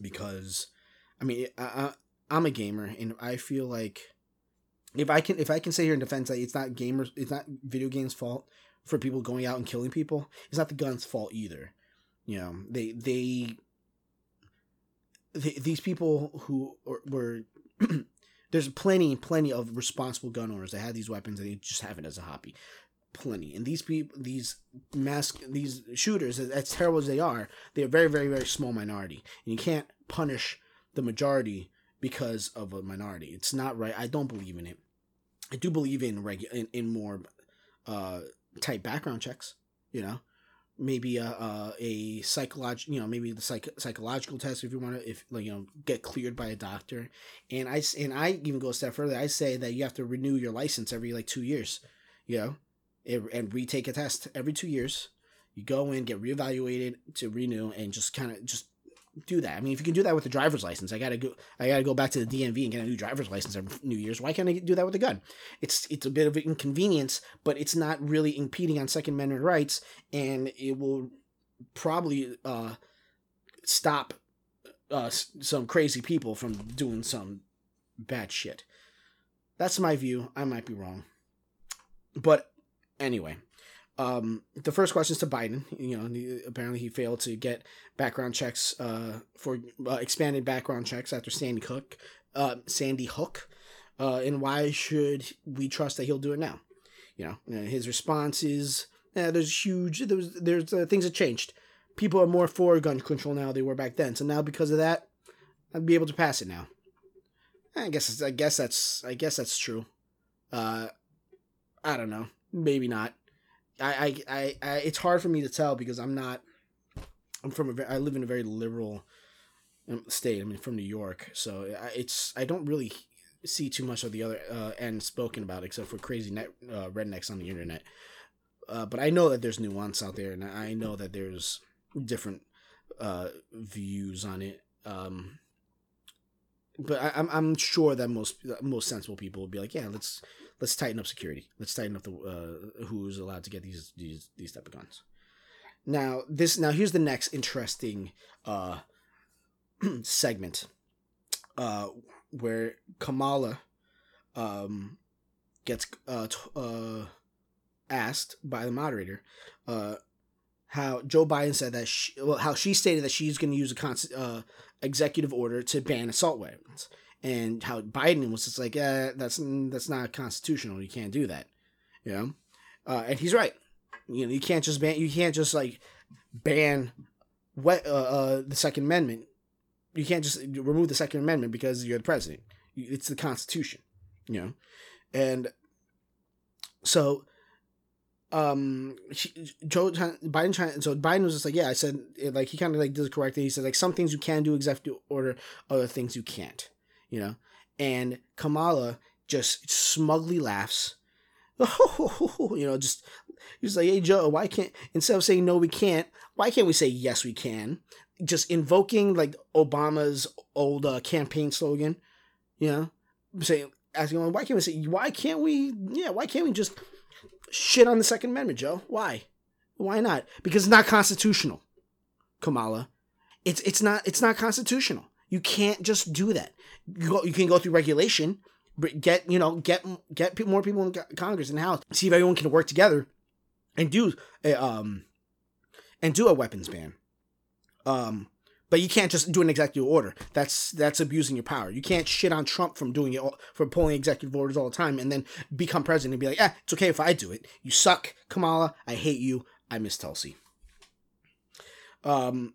because I mean I, I I'm a gamer and I feel like if I can if I can say here in defense that it's not gamers it's not video games fault for people going out and killing people it's not the guns fault either you know they they, they these people who were there's plenty, plenty of responsible gun owners that have these weapons and they just have it as a hobby. Plenty. And these people, these mask, these shooters, as terrible as they are, they're a very, very, very small minority. And you can't punish the majority because of a minority. It's not right. I don't believe in it. I do believe in regu- in, in more uh, tight background checks. You know, maybe a a, a psychological you know maybe the psych- psychological test if you want to if like you know get cleared by a doctor. And i and i even go a step further. I say that you have to renew your license every like two years you know and retake a test every two years. You go in get reevaluated to renew and just kind of just do that. I mean, if you can do that with a driver's license, I gotta go. I gotta go back to the DMV and get a new driver's license every New Year's. Why can't I do that with a gun? It's it's a bit of inconvenience, but it's not really impeding on Second Amendment rights, and it will probably uh, stop uh, some crazy people from doing some bad shit. That's my view. I might be wrong, but anyway. Um, the first question is to Biden. You know, apparently he failed to get background checks uh, for uh, expanded background checks after Sandy Hook. Uh, Sandy Hook, uh, and why should we trust that he'll do it now? You know, his response is, "Yeah, there's huge. There's there's uh, things have changed. People are more for gun control now than they were back then. So now because of that, I'd be able to pass it now. I guess I guess that's I guess that's true. Uh, I don't know. Maybe not. I, I, I, it's hard for me to tell because I'm not. I'm from a. I live in a very liberal um, state. I mean, from New York, so it's. I don't really see too much of the other uh, end spoken about, except for crazy net uh, rednecks on the internet. Uh, but I know that there's nuance out there, and I know that there's different uh, views on it. Um, but I, I'm I'm sure that most most sensible people would be like, yeah, let's let's tighten up security. Let's tighten up the uh, who's allowed to get these these these type of guns. Now this now here's the next interesting uh, segment uh, where Kamala um, gets uh, t- uh, asked by the moderator uh, how Joe Biden said that she, well how she stated that she's going to use a uh, executive order to ban assault weapons and how Biden was just like, eh, that's that's not constitutional. You can't do that, you know. Uh, and he's right. You know, you can't just ban. You can't just like ban what uh, uh, the Second Amendment. You can't just remove the Second Amendment because you're the president. It's the Constitution, you know, and so um Joe Biden trying so Biden was just like yeah I said like he kind of like did it correctly he said like some things you can do executive order other things you can't you know, and Kamala just smugly laughs. you know, just he's like, "Hey Joe, why can't instead of saying no, we can't, why can't we say yes, we can?" Just invoking like Obama's old uh, campaign slogan, you know, saying asking, "Why can't we say? Why can't we? Yeah, why can't we just shit on the Second Amendment, Joe? Why? Why not? Because it's not constitutional, Kamala. It's it's not it's not constitutional. You can't just do that. You, go, you can go through regulation, but get you know get get more people in Congress and House. See if everyone can work together and do a, um and do a weapons ban. Um, but you can't just do an executive order. That's that's abusing your power. You can't shit on Trump from doing it all, for pulling executive orders all the time and then become president and be like, "Yeah, it's okay if I do it. You suck, Kamala. I hate you. I miss Tulsi." Um,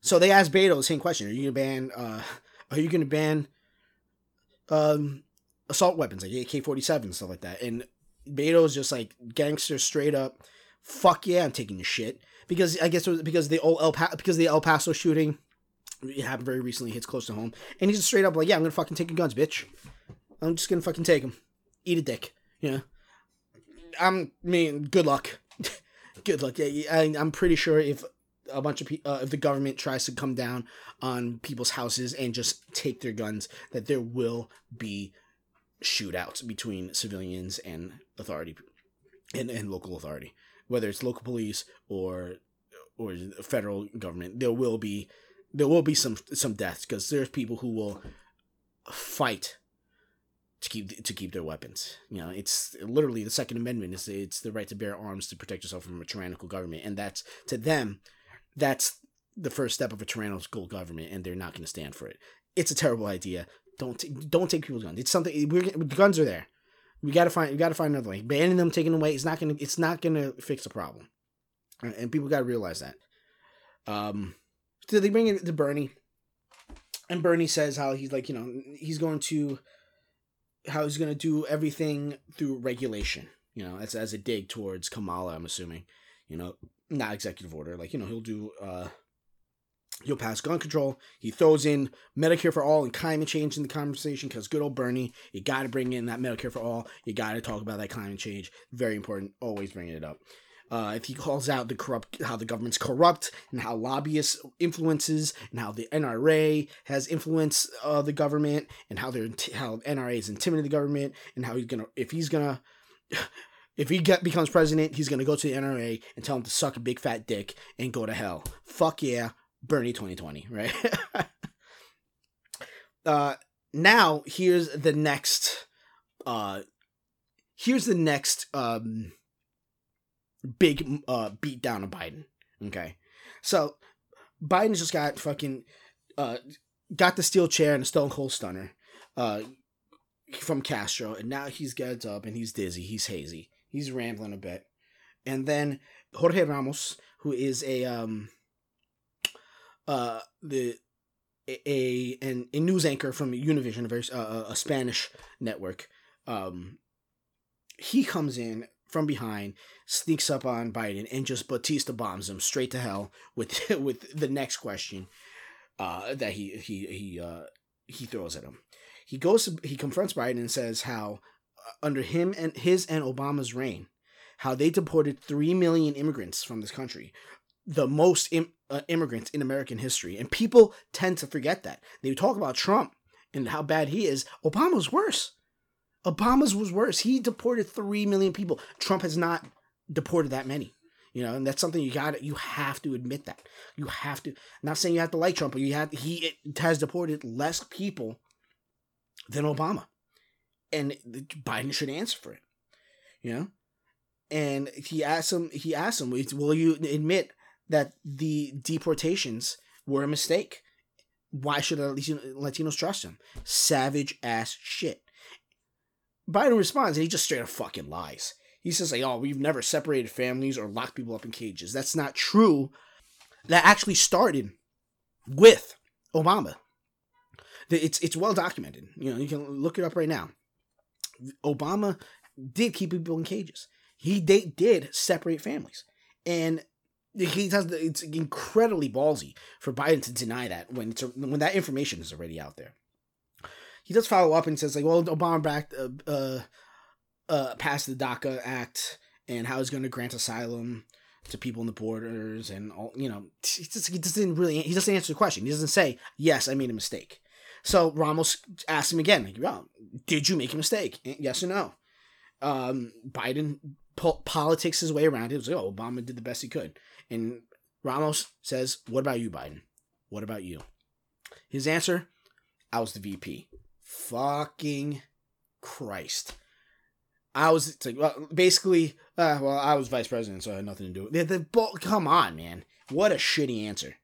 so they asked Beto the same question: Are you gonna ban? Uh, are you gonna ban um assault weapons like AK forty seven stuff like that? And Beto's just like gangster straight up. Fuck yeah, I'm taking the shit because I guess it was because the old El pa- because the El Paso shooting it happened very recently, hits close to home, and he's just straight up like, yeah, I'm gonna fucking take your guns, bitch. I'm just gonna fucking take them. Eat a dick, know. I'm mean, good luck. good luck. Yeah, I, I'm pretty sure if a bunch of people, uh, if the government tries to come down on people's houses and just take their guns, that there will be shootouts between civilians and authority and, and local authority whether it's local police or or federal government, there will be there will be some some deaths because there's people who will fight to keep to keep their weapons. You know, it's literally the Second Amendment is it's the right to bear arms to protect yourself from a tyrannical government, and that's to them, that's the first step of a tyrannical government, and they're not going to stand for it. It's a terrible idea. Don't t- don't take people's guns. It's something. We're, guns are there. We gotta find we gotta find another way. Banning them, taking them away, it's not gonna it's not gonna fix the problem, and people gotta realize that. Um, so they bring it to Bernie, and Bernie says how he's like you know he's going to how he's going to do everything through regulation. You know, as as a dig towards Kamala, I'm assuming. You know, not executive order. Like you know, he'll do uh He'll pass gun control. He throws in Medicare for all and climate change in the conversation because good old Bernie, you got to bring in that Medicare for all. You got to talk about that climate change. Very important. Always bringing it up. Uh, if he calls out the corrupt, how the government's corrupt, and how lobbyists influences, and how the NRA has influenced uh, the government, and how they're how NRA is intimidating the government, and how he's gonna if he's gonna if he get, becomes president, he's gonna go to the NRA and tell him to suck a big fat dick and go to hell. Fuck yeah, Bernie 2020, right? uh, now here's the next uh here's the next um big uh beat down of Biden. Okay. So Biden just got fucking uh got the steel chair and the stone cold stunner uh from Castro and now he's gets up and he's dizzy, he's hazy. He's rambling a bit. And then Jorge Ramos, who is a um uh, the a an, a news anchor from Univision, a very uh, a Spanish network. Um, he comes in from behind, sneaks up on Biden, and just Batista bombs him straight to hell with with the next question uh, that he he he uh, he throws at him. He goes he confronts Biden and says how under him and his and Obama's reign, how they deported three million immigrants from this country, the most Im- uh, immigrants in American history. And people tend to forget that. They talk about Trump and how bad he is. Obama's worse. Obama's was worse. He deported 3 million people. Trump has not deported that many. You know, and that's something you got you have to admit that. You have to not saying you have to like Trump, but you have he has deported less people than Obama. And Biden should answer for it. You know? And he asked him he asked him, "Will you admit that the deportations were a mistake. Why should Latinos trust him? Savage ass shit. Biden responds and he just straight up fucking lies. He says like, "Oh, we've never separated families or locked people up in cages." That's not true. That actually started with Obama. It's it's well documented. You know, you can look it up right now. Obama did keep people in cages. He they did separate families, and he does it's incredibly ballsy for Biden to deny that when it's when that information is already out there. He does follow up and says like, well, Obama backed uh, uh, uh, passed the DACA Act and how he's going to grant asylum to people in the borders and all. You know, he, just, he doesn't really he doesn't answer the question. He doesn't say yes, I made a mistake. So Ramos asked him again, like, well, did you make a mistake? Yes or no? Um, Biden po- politics his way around it. It was like, oh, Obama did the best he could. And Ramos says, What about you, Biden? What about you? His answer, I was the VP. Fucking Christ. I was like, well, basically, uh, well, I was vice president, so I had nothing to do with it. The, the, come on, man. What a shitty answer.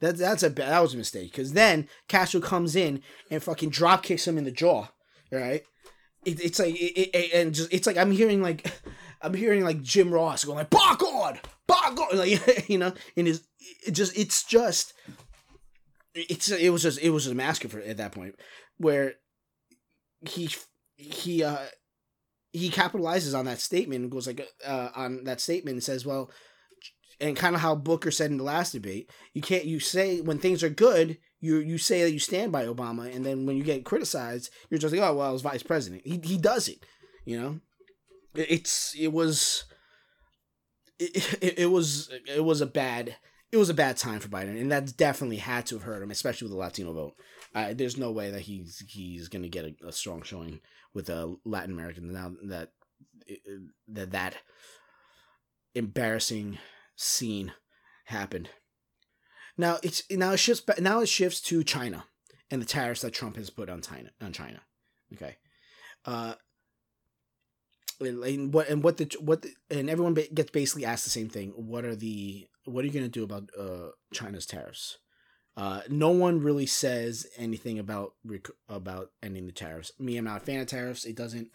That, that's a that was a mistake because then Castro comes in and fucking drop kicks him in the jaw, right? It, it's like it, it, and just it's like I'm hearing like I'm hearing like Jim Ross going like "By God, by God," like you know, in his it just it's just it's it was just it was a massacre at that point where he he uh he capitalizes on that statement and goes like uh, on that statement and says, well, and kind of how Booker said in the last debate, you can't you say when things are good, you you say that you stand by Obama, and then when you get criticized, you're just like, oh well, I was vice president. He he does it, you know. It's it was it, it, was it was a bad it was a bad time for Biden, and that's definitely had to have hurt him, especially with the Latino vote. Uh, there's no way that he's he's going to get a, a, strong showing with a Latin American now that that that embarrassing scene happened. Now it's now it shifts now it shifts to China and the tariffs that Trump has put on China on China. Okay. Uh and what and what the what the, and everyone gets basically asked the same thing. What are the what are you going to do about uh China's tariffs? Uh, no one really says anything about about ending the tariffs. Me, I'm not a fan of tariffs. It doesn't.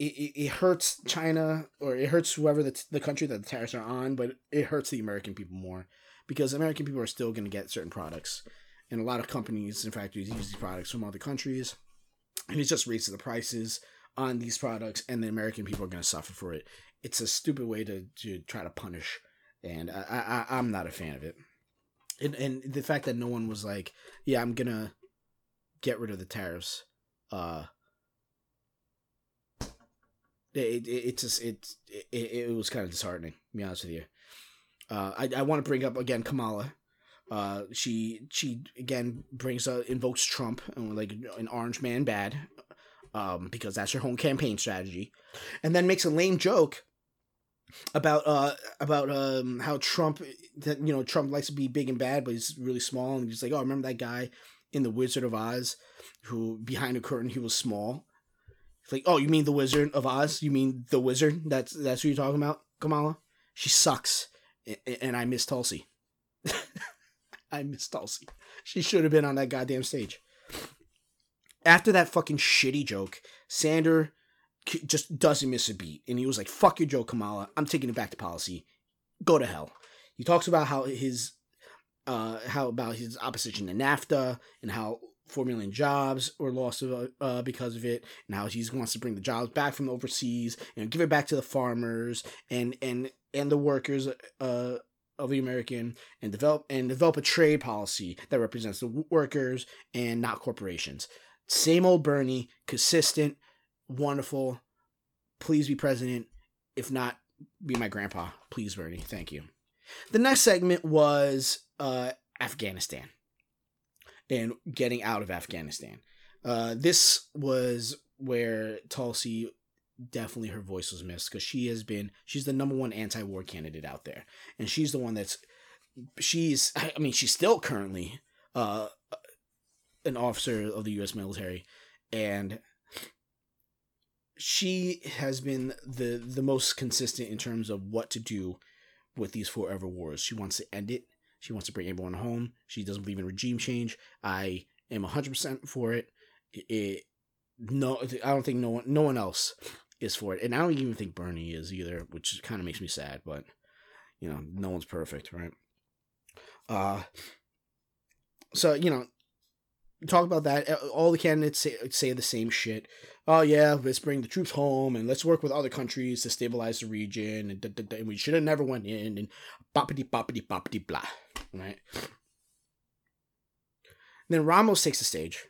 It, it, hurts China or it hurts whoever the, the country that the tariffs are on, but it hurts the American people more because American people are still going to get certain products, and a lot of companies and factories use these products from other countries, and it just raises the prices on these products, and the American people are going to suffer for it. It's a stupid way to, to try to punish, and I, I I'm not a fan of it and and the fact that no one was like, yeah, I'm gonna get rid of the tariffs. Uh, it, it, it just it, it it was kind of disheartening. To be honest with you, uh, I I want to bring up again Kamala. Uh, she she again brings uh invokes Trump and like an orange man bad, um, because that's her home campaign strategy, and then makes a lame joke about uh about um how Trump that you know Trump likes to be big and bad, but he's really small, and he's like, oh, remember that guy in the Wizard of Oz who behind the curtain he was small. It's like, oh, you mean the Wizard of Oz? You mean the Wizard? That's that's who you're talking about, Kamala. She sucks, and I miss Tulsi. I miss Tulsi. She should have been on that goddamn stage. After that fucking shitty joke, Sander just doesn't miss a beat. And he was like, fuck your Joe Kamala. I'm taking it back to policy. Go to hell. He talks about how his uh how about his opposition to NAFTA and how four million jobs were lost uh, because of it, and how he wants to bring the jobs back from overseas and give it back to the farmers and and and the workers uh, of the American and develop and develop a trade policy that represents the workers and not corporations. Same old Bernie, consistent, wonderful. Please be president. If not, be my grandpa. Please, Bernie. Thank you. The next segment was uh, Afghanistan and getting out of Afghanistan. Uh, this was where Tulsi definitely her voice was missed because she has been she's the number one anti-war candidate out there and she's the one that's she's i mean she's still currently uh an officer of the u.s military and she has been the the most consistent in terms of what to do with these forever wars. She wants to end it. She wants to bring everyone home. She doesn't believe in regime change. I am 100% for it. it. No I don't think no one no one else is for it. And I don't even think Bernie is either, which kind of makes me sad, but you know, no one's perfect, right? Uh so, you know, talk about that. All the candidates say, say the same shit oh yeah, let's bring the troops home and let's work with other countries to stabilize the region and, da, da, da, and we should have never went in and boppity boppity boppity blah, right? Then Ramos takes the stage,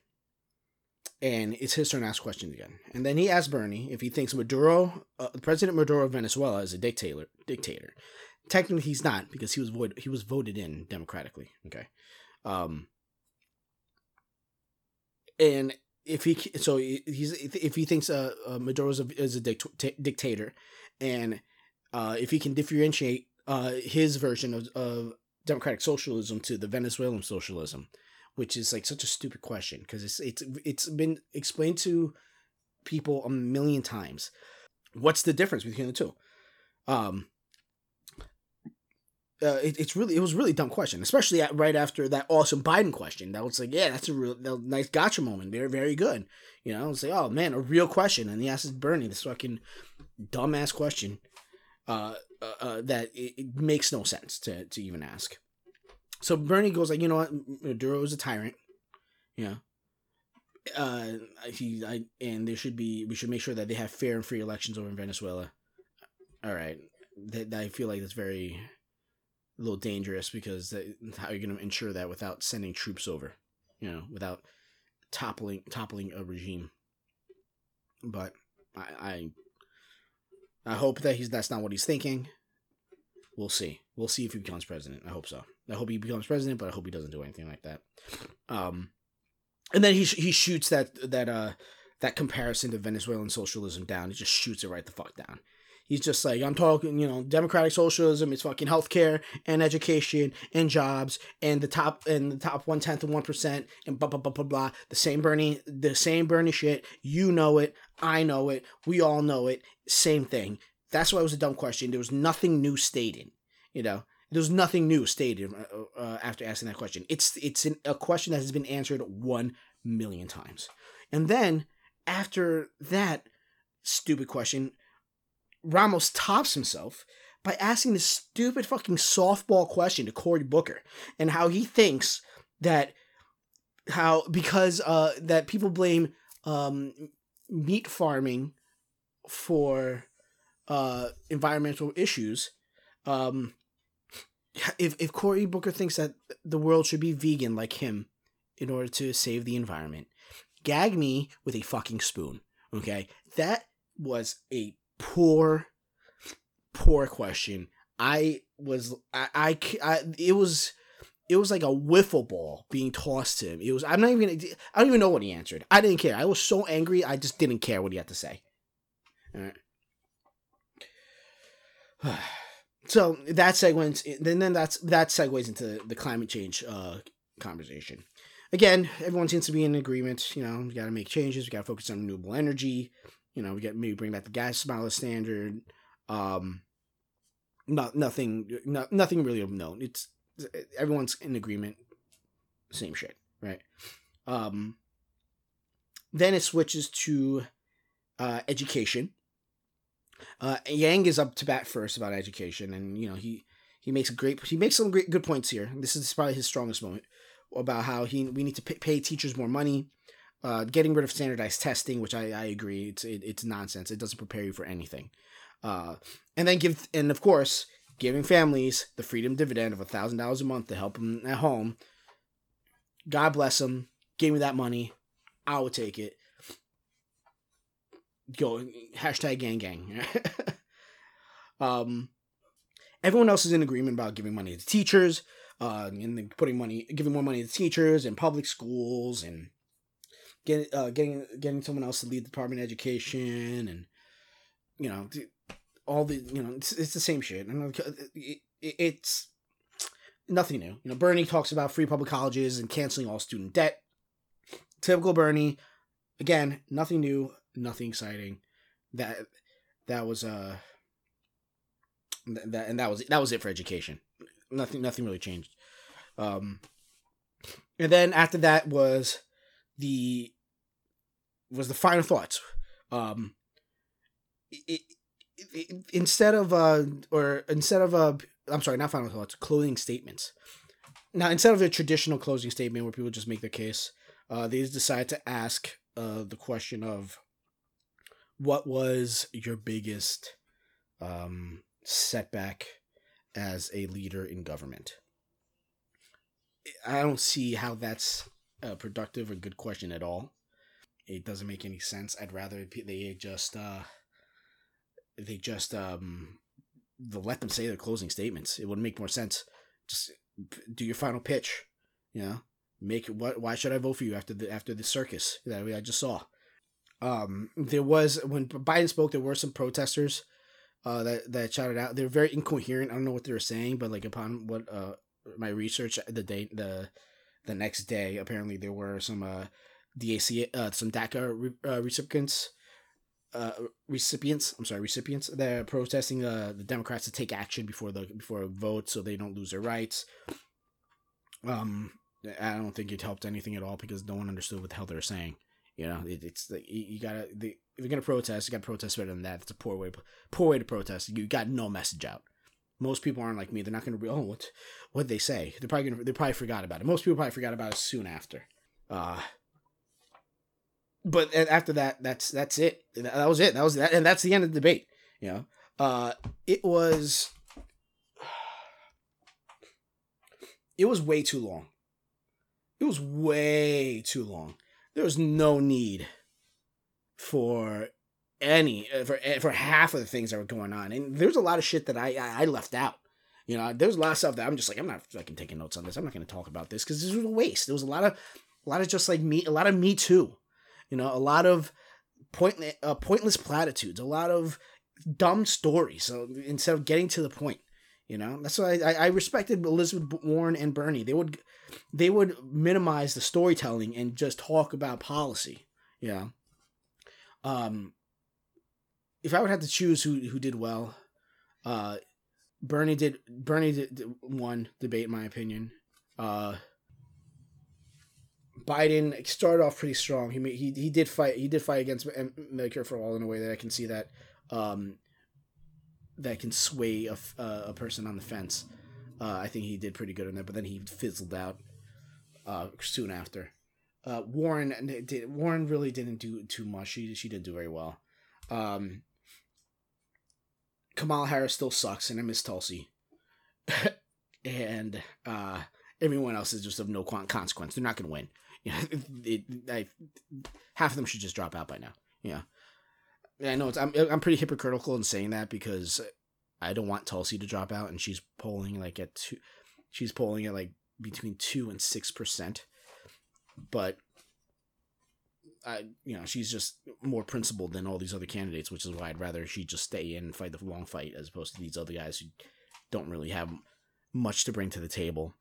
and it's his turn to ask questions again. And then he asks Bernie if he thinks Maduro, uh, President Maduro of Venezuela, is a dictator. Dictator. Technically, he's not because he was voted. He was voted in democratically. Okay. Um, and if he so he's if he thinks uh, uh Maduro is a, is a dict- dictator, and uh, if he can differentiate uh his version of, of democratic socialism to the Venezuelan socialism, which is like such a stupid question because it's it's it's been explained to people a million times. What's the difference between the two? Um, uh, it, it's really it was really dumb question, especially at, right after that awesome Biden question. That was like, yeah, that's a real that nice gotcha moment. Very very good. You know, it's like, oh man, a real question, and he asks Bernie this fucking dumbass question, uh, uh, uh that it, it, makes no sense to to even ask. So Bernie goes like, you know what, Maduro is a tyrant. Know, uh, he I and there should be we should make sure that they have fair and free elections over in Venezuela. All right, that I feel like that's very a little dangerous because how are you going to ensure that without sending troops over, you know, without toppling toppling a regime. But I I, I hope that he's that's not what he's thinking. We'll see. We'll see if he becomes president. I hope so. I hope he becomes president, but I hope he doesn't do anything like that. Um, and then he he shoots that that uh that comparison to Venezuelan socialism down. He just shoots it right the fuck down. He's just like, I'm talking, you know, democratic socialism is fucking healthcare and education and jobs and the top and the top one tenth of one percent and blah blah blah blah blah. The same Bernie, the same Bernie shit. You know it, I know it, we all know it. Same thing. That's why it was a dumb question. There was nothing new stated. You know, there's nothing new stated uh, uh, after asking that question. It's it's an, a question that has been answered one million times. And then after that stupid question, Ramos tops himself by asking this stupid fucking softball question to Cory Booker and how he thinks that how because uh that people blame um meat farming for uh environmental issues. Um if if Cory Booker thinks that the world should be vegan like him in order to save the environment gag me with a fucking spoon okay? That was a poor, poor question. I was, I, I, I, it was, it was like a wiffle ball being tossed to him. It was, I'm not even, I don't even know what he answered. I didn't care. I was so angry, I just didn't care what he had to say. All right. So that segues, then then that's that segues into the climate change uh, conversation. Again, everyone seems to be in agreement. You know, we got to make changes. We got to focus on renewable energy. You know, we get maybe bring back the gas mileage standard. Um, not nothing, not, nothing really of note. It's everyone's in agreement. Same shit, right? Um, then it switches to uh, education. Uh, Yang is up to bat first about education, and you know he he makes a great he makes some great good points here. This is probably his strongest moment about how he we need to pay, pay teachers more money uh, getting rid of standardized testing, which I, I agree, it's it, it's nonsense. It doesn't prepare you for anything. Uh, and then give and of course giving families the freedom dividend of a thousand dollars a month to help them at home. God bless them. Give me that money. I will take it. Go hashtag Yang Gang. um, everyone else is in agreement about giving money to teachers, uh, and putting money, giving more money to teachers and public schools and get uh, getting getting someone else to lead the department of education and you know all the you know it's, it's the same shit. And it, it, it's nothing new. You know bernie talks about free public colleges and canceling all student debt. Typical bernie. Again nothing new nothing exciting. That that was uh that and that was that was it for education. Nothing nothing really changed. Um and then after that was the was the final thoughts. Um, it, it, instead of uh or instead of uh I'm sorry, not final thoughts, closing statements. Now instead of a traditional closing statement where people just make their case, uh, they decide to ask uh the question of what was your biggest um setback as a leader in government. I don't see how that's a productive or good question at all. It doesn't make any sense. I'd rather they just uh, they just um, let them say their closing statements. It would make more sense. Just do your final pitch. You know, make what? Why should I vote for you after the after the circus that I just saw? Um, there was when Biden spoke, there were some protesters uh, that that shouted out. They're very incoherent. I don't know what they were saying, but like upon what uh my research, the day the the next day, apparently there were some uh, DAC, uh, some DACA re- uh, recipients, uh, recipients. I'm sorry, recipients. They're protesting uh, the Democrats to take action before the before a vote, so they don't lose their rights. Um, I don't think it helped anything at all because no one understood what the hell they were saying. You know, it, it's like you, you gotta the, if you're gonna protest, you gotta protest better than that. It's a poor way, poor way to protest. You got no message out. Most people aren't like me. They're not gonna be. Oh, what what they say? They're probably gonna. They probably forgot about it. Most people probably forgot about it soon after. Uh but after that, that's that's it. That was it. That was that, and that's the end of the debate. You know, uh, it was it was way too long. It was way too long. There was no need for any uh, for uh, for half of the things that were going on, and there's a lot of shit that I I, left out. You know, there's a lot of stuff that I'm just like I'm not fucking taking notes on this. I'm not going to talk about this because this was a waste. There was a lot of a lot of just like me, a lot of me too. You know, a lot of point uh, pointless platitudes, a lot of dumb stories. So instead of getting to the point, you know, that's why I, I respected Elizabeth Warren and Bernie. They would they would minimize the storytelling and just talk about policy. You know, um, if I would have to choose who who did well, uh, Bernie did Bernie did, did one debate in my opinion. Uh, Biden started off pretty strong. He he he did fight. He did fight against Medicare for all in a way that I can see that um, that can sway a, a person on the fence. Uh, I think he did pretty good on that, but then he fizzled out uh, soon after. Uh, Warren did, Warren really didn't do too much. She she didn't do very well. Um, Kamala Harris still sucks, and I miss Tulsi. and uh, everyone else is just of no consequence. They're not going to win. You know, it, I, half of them should just drop out by now. Yeah. I know it's I'm I'm pretty hypocritical in saying that because I don't want Tulsi to drop out, and she's polling like at two, she's polling at like between two and six percent, but You know she's just more principled than all these other candidates, which is why I'd rather she just stay in and fight the long fight as opposed to these other guys who don't really have much to bring to the table.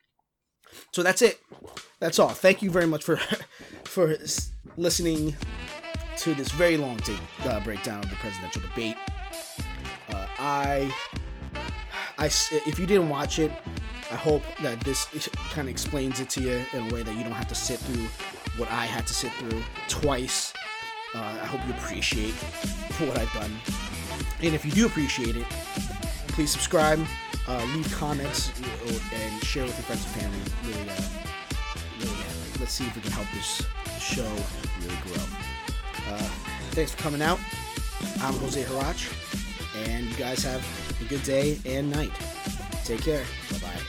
So that's it. That's all. Thank you very much for for listening to this very long tape, uh, breakdown of the presidential debate. Uh, I, I, if you didn't watch it, I hope that this kind of explains it to you in a way that you don't have to sit through what I had to sit through twice. Uh, I hope you appreciate what I've done, and if you do appreciate it, please subscribe, uh, leave comments, and share with your friends and family. Really, uh, really, uh, let's see if we can help this show really grow. Uh, thanks for coming out. I'm Jose Harach, and you guys have a good day and night. Take care. Bye bye.